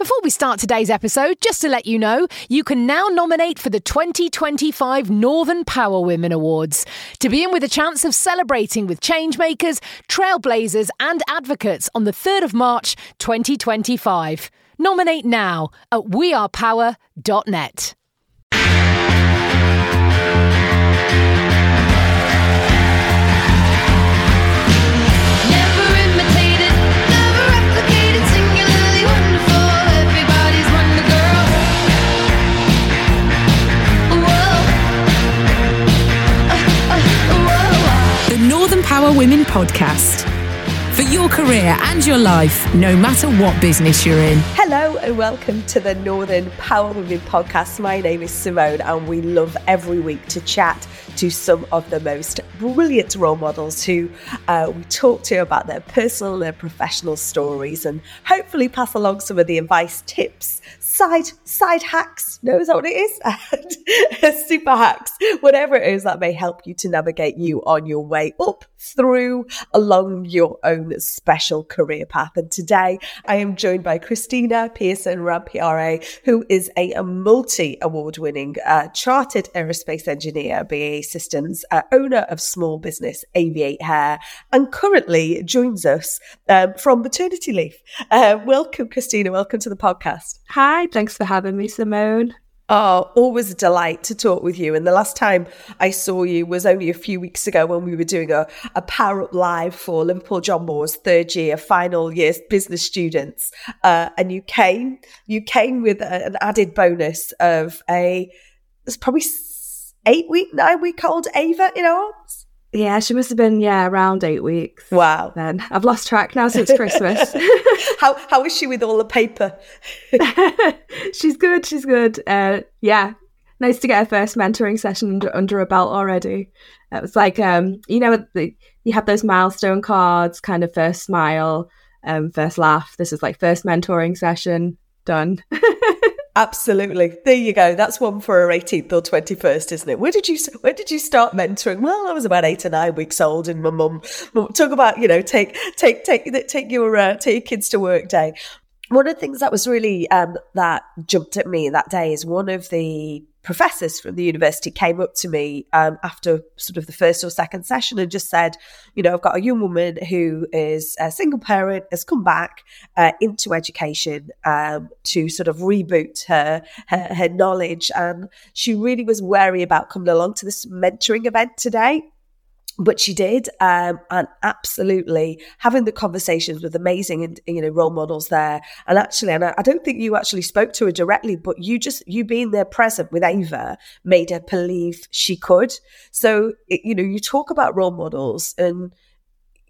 Before we start today's episode, just to let you know, you can now nominate for the 2025 Northern Power Women Awards to be in with a chance of celebrating with changemakers, trailblazers, and advocates on the 3rd of March 2025. Nominate now at wearepower.net. Northern Power Women podcast. For your career and your life, no matter what business you're in. Hello and welcome to the Northern Power Women podcast. My name is Simone, and we love every week to chat to some of the most brilliant role models who uh, we talk to about their personal and their professional stories and hopefully pass along some of the advice, tips, side side hacks. No, is that what it is? Super hacks, whatever it is that may help you to navigate you on your way up, through, along your own special career path. And today I am joined by Krystina Pearson Rampeearee, who is a, multi award winning uh, chartered aerospace engineer, BAE Systems, uh, owner of small business Aviate Her, and currently joins us um, from maternity leave. Uh, welcome, Krystina. Welcome to the podcast. Hi, thanks for having me, Simone. Oh, always a delight to talk with you. And the last time I saw you was only a few weeks ago when we were doing a, a Power Up Live for Liverpool John Moores third year, final year business students. Uh, and you came, you came with a, an added bonus of a, it's probably eight week, nine week old Ava in arms. Yeah, she must have been, yeah, around eight weeks. Wow. Then I've lost track now since Christmas. how, how is she with all the paper? she's good, she's good. Uh, yeah, nice to get her first mentoring session under, under her belt already. It was like, um, you know, the, you have those milestone cards, kind of first smile, um, first laugh. This is like first mentoring session done. Absolutely. There you go. That's one for her 18th or 21st, isn't it? Where did you where did you start mentoring? Well, I was about 8 or 9 weeks old and my mum talk about, you know, take take take take your uh, take your kids to work day. One of the things that was really um, that jumped at me that day is one of the professors from the university came up to me um, after sort of the first or second session and just said, you know, I've got a young woman who is a single parent, has come back uh, into education um, to sort of reboot her, her her knowledge, and she really was wary about coming along to this mentoring event today but she did um, and absolutely having the conversations with amazing you know role models there. And actually and I, I don't think you actually spoke to her directly but you just you being there present with ava made her believe she could. So it, you know you talk about role models and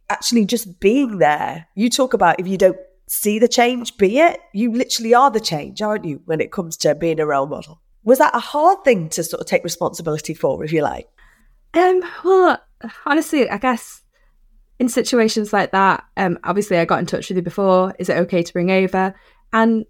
actually just being there. You talk about if you don't see the change be it. You literally are the change aren't you when it comes to being a role model? Was that a hard thing to sort of take responsibility for if you like Um, well, honestly, I guess in situations like that, um, obviously I got in touch with you before. Is it okay to bring Ava? And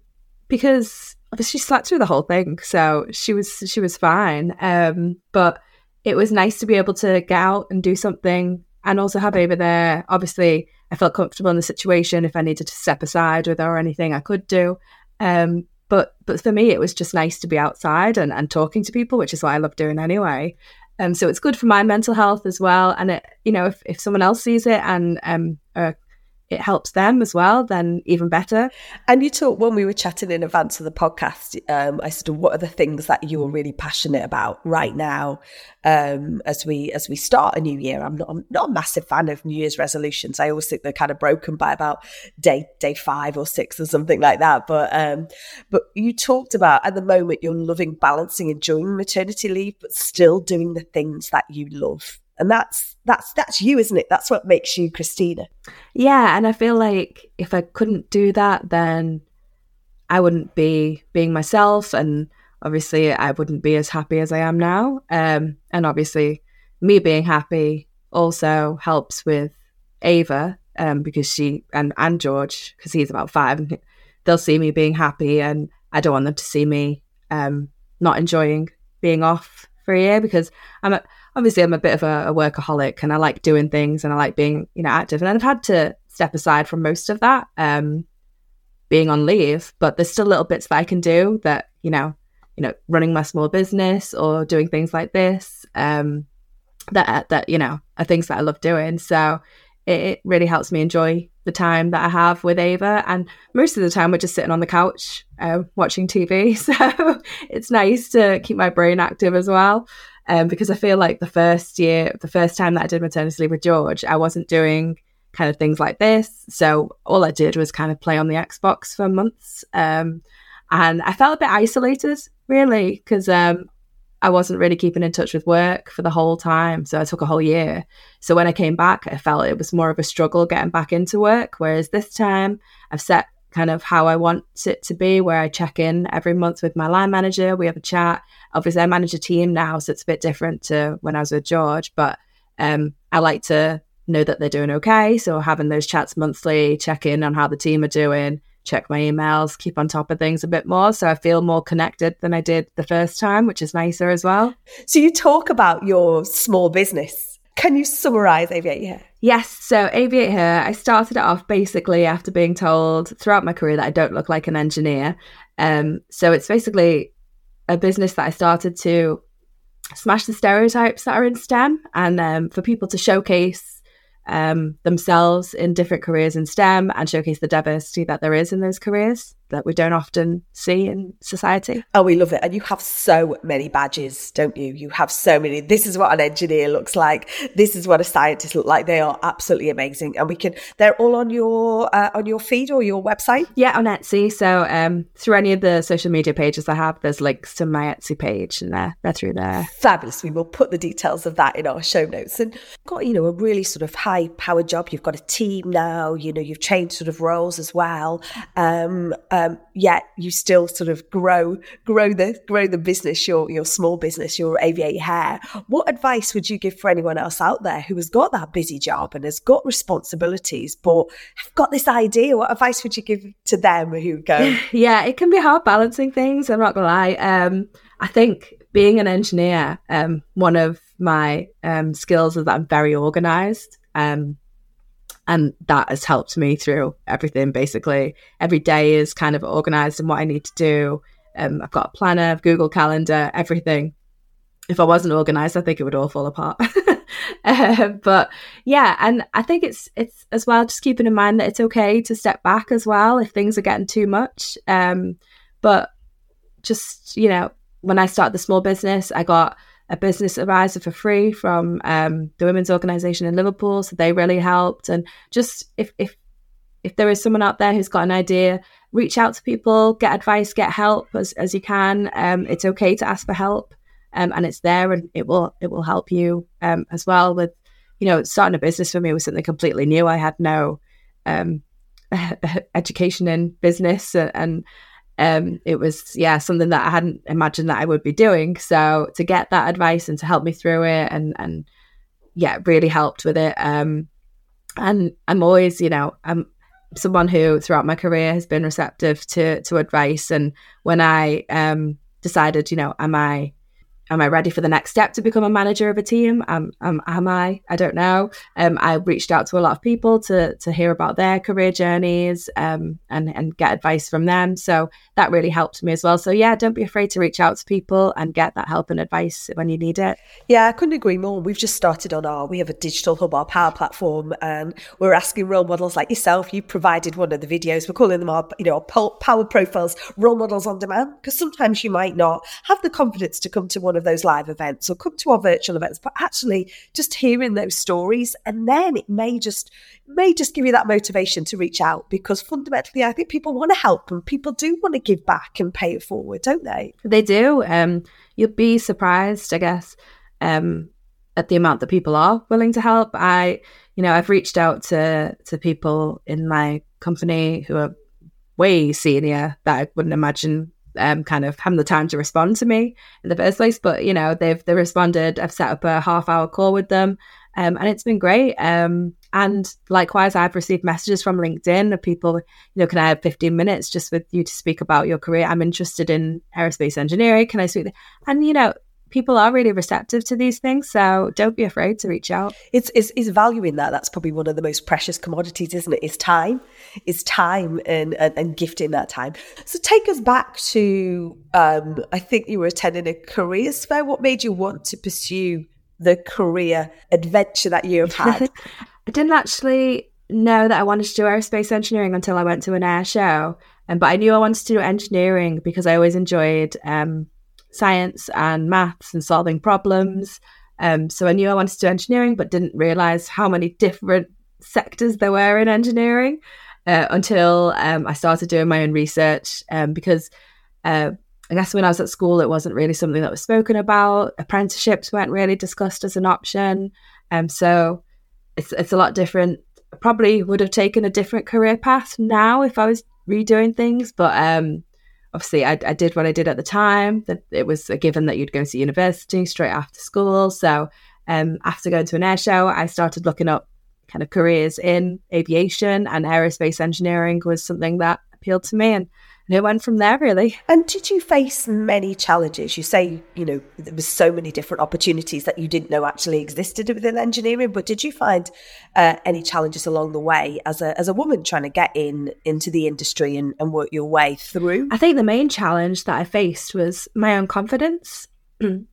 because obviously she slept through the whole thing, so she was she was fine. Um, but it was nice to be able to get out and do something, and also have Ava there. Obviously, I felt comfortable in the situation. If I needed to step aside with her or anything, I could do. Um, but but for me, it was just nice to be outside and, and talking to people, which is what I love doing anyway. Um, so it's good for my mental health as well. And it, you know, if, if someone else sees it and um, it helps them as well, then even better. And you talked when we were chatting in advance of the podcast. Um, I said, "What are the things that you are really passionate about right now?" Um, as we as we start a new year, I'm not I'm not a massive fan of New Year's resolutions. I always think they're kind of broken by about day day five or six or something like that. But um, but you talked about at the moment you're loving balancing enjoying maternity leave, but still doing the things that you love. And that's that's that's you, isn't it? That's what makes you Krystina. Yeah, and I feel like if I couldn't do that, then I wouldn't be being myself, and obviously I wouldn't be as happy as I am now. Um, and obviously, me being happy also helps with Ava, um, because she and and George, because he's about five, they'll see me being happy, and I don't want them to see me um not enjoying being off for a year because I'm a, obviously I'm a bit of a, a workaholic and I like doing things and I like being you know active and I've had to step aside from most of that um being on leave, but there's still little bits that I can do that, you know, you know, running my small business or doing things like this, um, that, that, you know, are things that I love doing. So it, really helps me enjoy the time that I have with Ava. And most of the time, we're just sitting on the couch uh, watching TV. So it's nice to keep my brain active as well. Um, because I feel like the first year, the first time that I did maternity leave with George, I wasn't doing kind of things like this. So all I did was kind of play on the Xbox for months. Um, and I felt a bit isolated, really, because um, I wasn't really keeping in touch with work for the whole time. So I took a whole year. So when I came back, I felt it was more of a struggle getting back into work. Whereas this time, I've set kind of how I want it to be, where I check in every month with my line manager. We have a chat. Obviously, I manage a team now, so it's a bit different to when I was with George, but um, I like to know that they're doing okay. So having those chats monthly, check in on how the team are doing, check my emails, keep on top of things a bit more. So I feel more connected than I did the first time, which is nicer as well. So you talk about your small business. Can you summarize Aviate Her? Yes, so Aviate Her, I started it off basically after being told throughout my career that I don't look like an engineer. Um, so it's basically a business that I started to smash the stereotypes that are in STEM and um, for people to showcase um, themselves in different careers in STEM and showcase the diversity that there is in those careers that we don't often see in society. Oh, we love it. And you have so many badges, don't you? You have so many. This is what an engineer looks like. This is what a scientist looks like. They are absolutely amazing. And we can, they're all on your, uh, on your feed or your website. Yeah, on Etsy. So um, through any of the social media pages I have, there's links to my Etsy page and they're, they're through there. Fabulous. We will put the details of that in our show notes. And got, you know, a really sort of high powered job. You've got a team now, you know, you've changed sort of roles as well. Um, um, yet you still sort of grow, grow the, grow the business, your, your small business, your Aviate Her. What advice would you give for anyone else out there who has got that busy job and has got responsibilities, but have got this idea? What advice would you give to them who go, yeah, it can be hard balancing things. I'm not gonna lie. Um, I think being an engineer, um, one of my um, skills is that I'm very organized. Um, and that has helped me through everything basically. Every day is kind of organized and what I need to do. Um, I've got a planner, Google Calendar, everything. If I wasn't organized, I think it would all fall apart. uh, but yeah, and I think it's it's as well just keeping in mind that it's okay to step back as well if things are getting too much. Um, but just you know, when I started the small business, I got a business advisor for free from um, the women's organisation in Liverpool, so they really helped. And just if if if there is someone out there who's got an idea, reach out to people, get advice, get help as as you can. Um, it's okay to ask for help, um, and it's there, and it will it will help you um, as well with you know starting a business for me was something completely new. I had no um, education in business and, and um, it was yeah something that I hadn't imagined that I would be doing. So to get that advice and to help me through it and and yeah, really helped with it. Um, and I'm always you know I'm someone who throughout my career has been receptive to to advice. And when I um, decided, you know, am I am I ready for the next step to become a manager of a team? Um, um, am I? I don't know. Um, I reached out to a lot of people to to hear about their career journeys um, and and get advice from them. So that really helped me as well. So yeah, don't be afraid to reach out to people and get that help and advice when you need it. Yeah, I couldn't agree more. We've just started on our, we have a digital hub, our power platform, and we're asking role models like yourself. You provided one of the videos. We're calling them our, you know, our power profiles, role models on demand, because sometimes you might not have the confidence to come to one of those live events or come to our virtual events, but actually just hearing those stories, and then it may just may just give you that motivation to reach out because fundamentally, I think people want to help and people do want to give back and pay it forward, don't they? They do. Um, you'll be surprised, I guess, um, at the amount that people are willing to help. I, you know, I've reached out to to people in my company who are way senior that I wouldn't imagine um, kind of having the time to respond to me in the first place. But you know, they've they responded. I've set up a half hour call with them, um, and it's been great. Um, and likewise, I've received messages from LinkedIn of people, you know, can I have 15 minutes just with you to speak about your career? I'm interested in aerospace engineering. Can I speak? And, you know, people are really receptive to these things. So don't be afraid to reach out. It's, it's, it's valuing that. That's probably one of the most precious commodities, isn't it? Is time, is time and, and, and gifting that time. So take us back to, um, I think you were attending a careers fair. What made you want to pursue the career adventure that you have had? I didn't actually know that I wanted to do aerospace engineering until I went to an air show. Um, but I knew I wanted to do engineering because I always enjoyed um, science and maths and solving problems. Um, so I knew I wanted to do engineering, but didn't realize how many different sectors there were in engineering uh, until um, I started doing my own research. Um, because uh, I guess when I was at school, it wasn't really something that was spoken about. Apprenticeships weren't really discussed as an option. Um, so it's it's a lot different. Probably would have taken a different career path now if I was redoing things, but um, obviously I, I, did what I did at the time. That it was a given that you'd go to university straight after school. So um, after going to an air show, I started looking up kind of careers in aviation and aerospace engineering was something that appealed to me and and it went from there really. And did you face many challenges? You say, you know, there was so many different opportunities that you didn't know actually existed within engineering, but did you find uh, any challenges along the way as a as a woman trying to get in into the industry and, and work your way through? I think the main challenge that I faced was my own confidence. and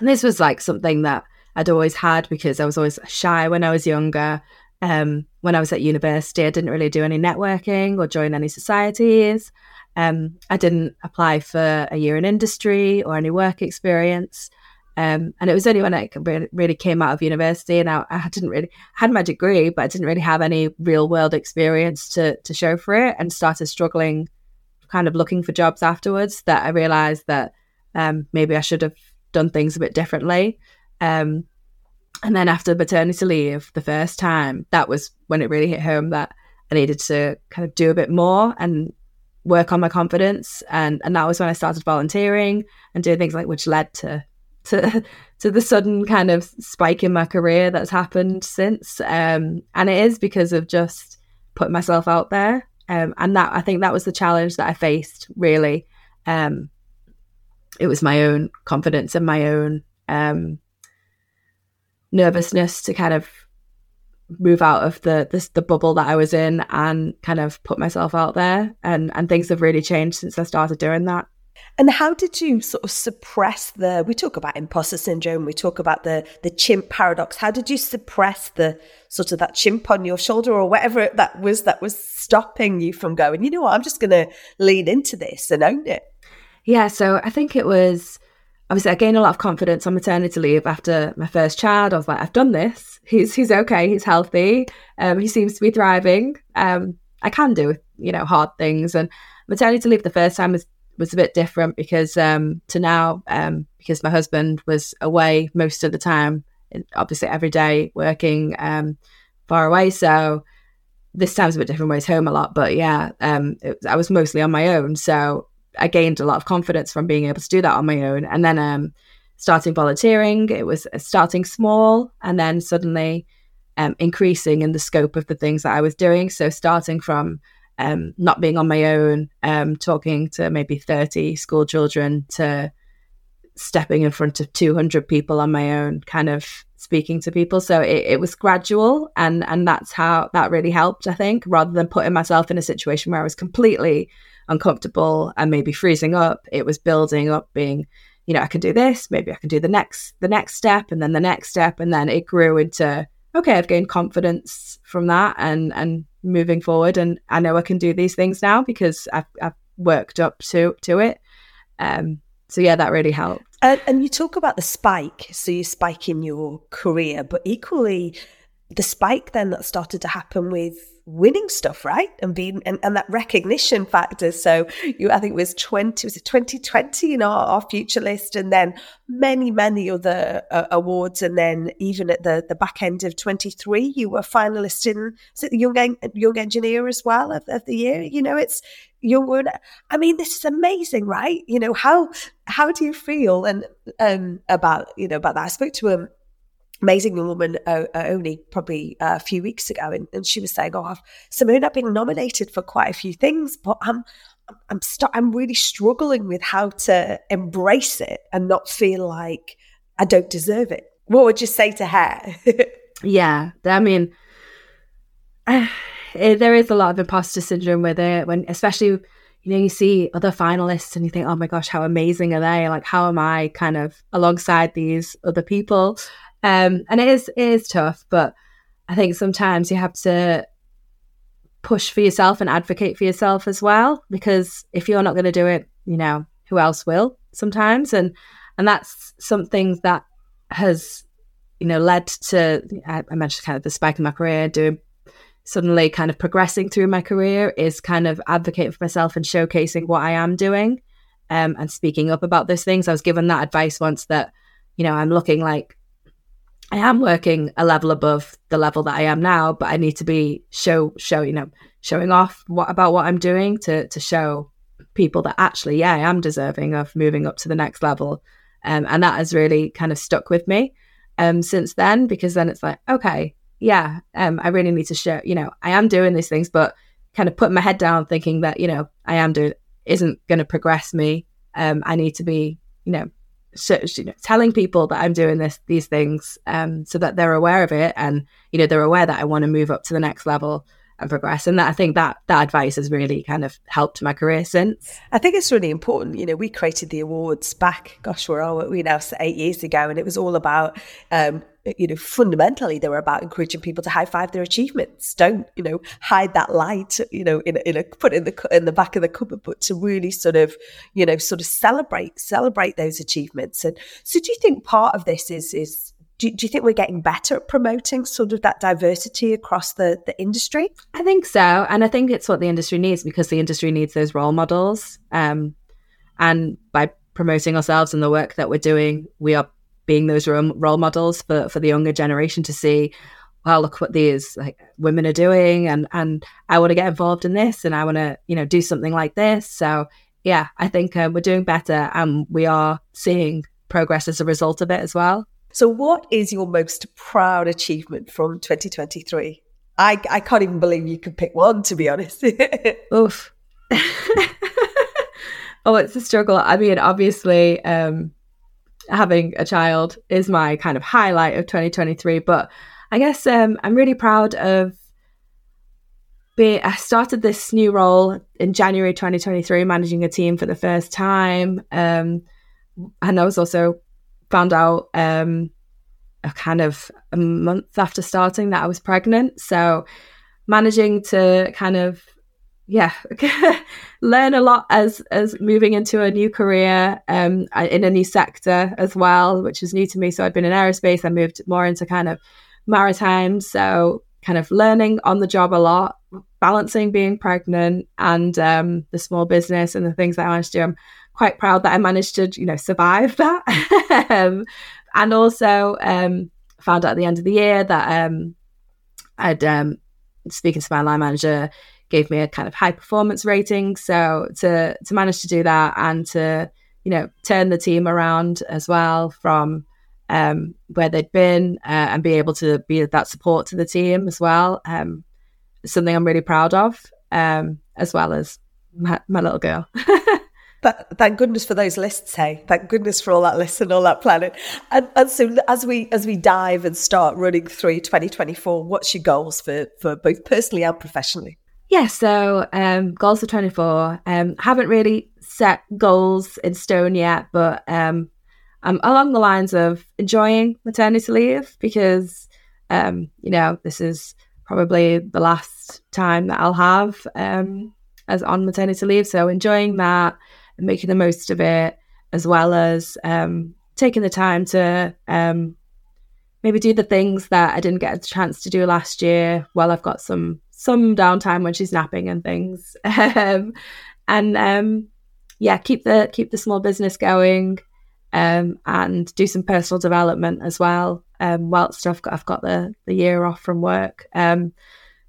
this was like something that I'd always had because I was always shy when I was younger. Um, when I was at university, I didn't really do any networking or join any societies. Um, I didn't apply for a year in industry or any work experience. Um, and it was only when I really came out of university and I, I didn't really had my degree, but I didn't really have any real world experience to to show for it, and started struggling, kind of looking for jobs afterwards. That I realised that um, maybe I should have done things a bit differently. Um, and then after maternity leave, the first time, that was when it really hit home that I needed to kind of do a bit more and work on my confidence. And and that was when I started volunteering and doing things like which led to to to the sudden kind of spike in my career that's happened since. Um and it is because of just putting myself out there. Um and that I think that was the challenge that I faced really. Um it was my own confidence and my own um nervousness to kind of move out of the this the bubble that I was in and kind of put myself out there and and things have really changed since I started doing that. And how did you sort of suppress the we talk about imposter syndrome, we talk about the the chimp paradox. How did you suppress the sort of that chimp on your shoulder or whatever that was that was stopping you from going, you know what, I'm just gonna lean into this and own it? Yeah, so I think it was obviously I gained a lot of confidence on maternity leave after my first child. I was like, I've done this. He's he's okay. He's healthy. Um, he seems to be thriving. Um, I can do you know hard things. And maternity leave the first time was was a bit different because um, to now um, because my husband was away most of the time, obviously every day working um, far away. So this time's a bit different. Where he's home a lot, but yeah, um, it, I was mostly on my own. So I gained a lot of confidence from being able to do that on my own. And then um, starting volunteering, it was uh, starting small and then suddenly um, increasing in the scope of the things that I was doing. So starting from um, not being on my own, um, talking to maybe 30 school children to stepping in front of 200 people on my own, kind of speaking to people. So it, it was gradual and and that's how that really helped, I think, rather than putting myself in a situation where I was completely uncomfortable and maybe freezing up, it was building up being, you know, I can do this, maybe I can do the next the next step and then the next step and then it grew into okay, I've gained confidence from that and and moving forward and I know I can do these things now because I've I've worked up to to it. Um so yeah, that really helped. And, and you talk about the spike, so you spike in your career, but equally the spike then that started to happen with winning stuff, right? And being and, and that recognition factor. So you I think it was 20 was it 2020 in our, our future list and then many, many other uh, awards. And then even at the, the back end of 23, you were finalist in it the young young engineer as well of, of the year. You know, it's you were I mean, this is amazing, right? You know, how how do you feel and um about you know about that? I spoke to a amazing woman uh, uh, only probably a few weeks ago, and, and she was saying, "Oh, I've, Simone, I've been nominated for quite a few things, but I'm I'm st- I'm really struggling with how to embrace it and not feel like I don't deserve it. What would you say to her? Yeah, I mean, eh, there is a lot of imposter syndrome with it when, especially, you know, you see other finalists and you think, oh my gosh, how amazing are they? Like, how am I kind of alongside these other people? Um, and it is it is tough, but I think sometimes you have to push for yourself and advocate for yourself as well, because if you're not going to do it, you know, who else will? Sometimes, and and that's something that has you know, led to, I mentioned kind of the spike in my career, doing suddenly kind of progressing through my career is kind of advocating for myself and showcasing what I am doing um, and speaking up about those things. I was given that advice once that, you know, I'm looking like I am working a level above the level that I am now, but I need to be show show you know showing off what about what I'm doing to to show people that actually yeah I am deserving of moving up to the next level, um, and that has really kind of stuck with me um, since then because then it's like, okay, yeah, um, I really need to show, you know, I am doing these things, but kind of putting my head down thinking that, you know, I am doing isn't going to progress me. Um, I need to be, you know, sh- you know, telling people that I'm doing this, these things, um, so that they're aware of it and, you know, they're aware that I want to move up to the next level and progress. And that I think that that advice has really kind of helped my career since. I think it's really important. You know, we created the awards back, gosh, where are we now? Eight years ago, and it was all about, um, you know, fundamentally they were about encouraging people to high five their achievements. Don't, you know, hide that light, you know, in a, in a put in the in the back of the cupboard, but to really sort of, you know, sort of celebrate celebrate those achievements. And so, do you think part of this is is do, do you think we're getting better at promoting sort of that diversity across the, the industry? I think so. And I think it's what the industry needs because the industry needs those role models. Um, and by promoting ourselves and the work that we're doing, we are being those role models for, for the younger generation to see, well, look what these like women are doing and, and I want to get involved in this and I want to, you know, do something like this. So yeah, I think uh, we're doing better and we are seeing progress as a result of it as well. So, what is your most proud achievement from 2023? I, I can't even believe you could pick one, to be honest. Oof. oh, it's a struggle. I mean, obviously, um, having a child is my kind of highlight of 2023, but I guess um, I'm really proud of being. I started this new role in January 2023, managing a team for the first time. Um, and I was also found out um, a kind of a month after starting that I was pregnant. So managing to kind of yeah learn a lot as as moving into a new career um, in a new sector as well which is new to me. So i'd been in aerospace. I moved more into kind of maritime. So kind of learning on the job a lot balancing being pregnant and um, the small business and the things that i managed to do quite proud that i managed to you know survive that um, and also um, found out at the end of the year that um, I'd um, speaking to my line manager gave me a kind of high performance rating. So to to manage to do that and to you know turn the team around as well from um, where they'd been uh, and be able to be that support to the team as well. Um, something I'm really proud of, um, as well as my, my little girl. But thank goodness for those lists, hey. Thank goodness for all that list and all that planning. And, and so as we as we dive and start running through 2024, what's your goals for, for both personally and professionally? Yeah, so um, goals for 24. Um, haven't really set goals in stone yet, but um, I'm along the lines of enjoying maternity leave because, um, you know, this is probably the last time that I'll have um, as on maternity leave. So enjoying that, and making the most of it, as well as um, taking the time to um, maybe do the things that I didn't get a chance to do last year while I've got some some downtime when she's napping and things. um, and um, yeah, keep the keep the small business going um, and do some personal development as well. Um, whilst I've got, I've got the the year off from work. Um,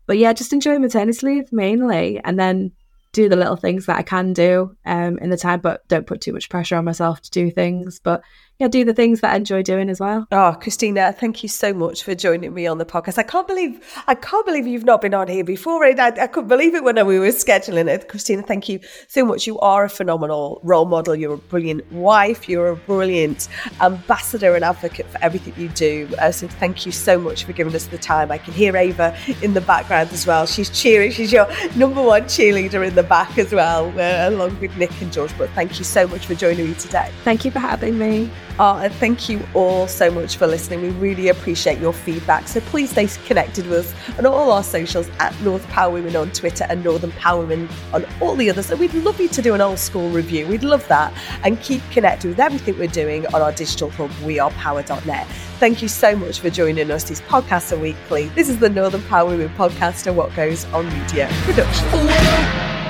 but yeah, just enjoy maternity leave mainly, and then do the little things that I can do um, in the time, but don't put too much pressure on myself to do things. But yeah, do the things that I enjoy doing as well. Oh, Krystina, thank you so much for joining me on the podcast. I can't believe I can't believe you've not been on here before. I, I couldn't believe it when we were scheduling it. Krystina, thank you so much. You are a phenomenal role model. You're a brilliant wife. You're a brilliant ambassador and advocate for everything you do. Uh, so thank you so much for giving us the time. I can hear Ava in the background as well. She's cheering. She's your number one cheerleader in the back as well, uh, along with Nick and George. But thank you so much for joining me today. Thank you for having me. Oh, and thank you all so much for listening. We really appreciate your feedback. So please stay connected with us on all our socials at North Power Women on Twitter and Northern Power Women on all the others. And we'd love you to do an old school review. We'd love that. And keep connected with everything we're doing on our digital hub, wearepower.net. Thank you so much for joining us. These podcasts are weekly. This is the Northern Power Women podcast and what goes on media production.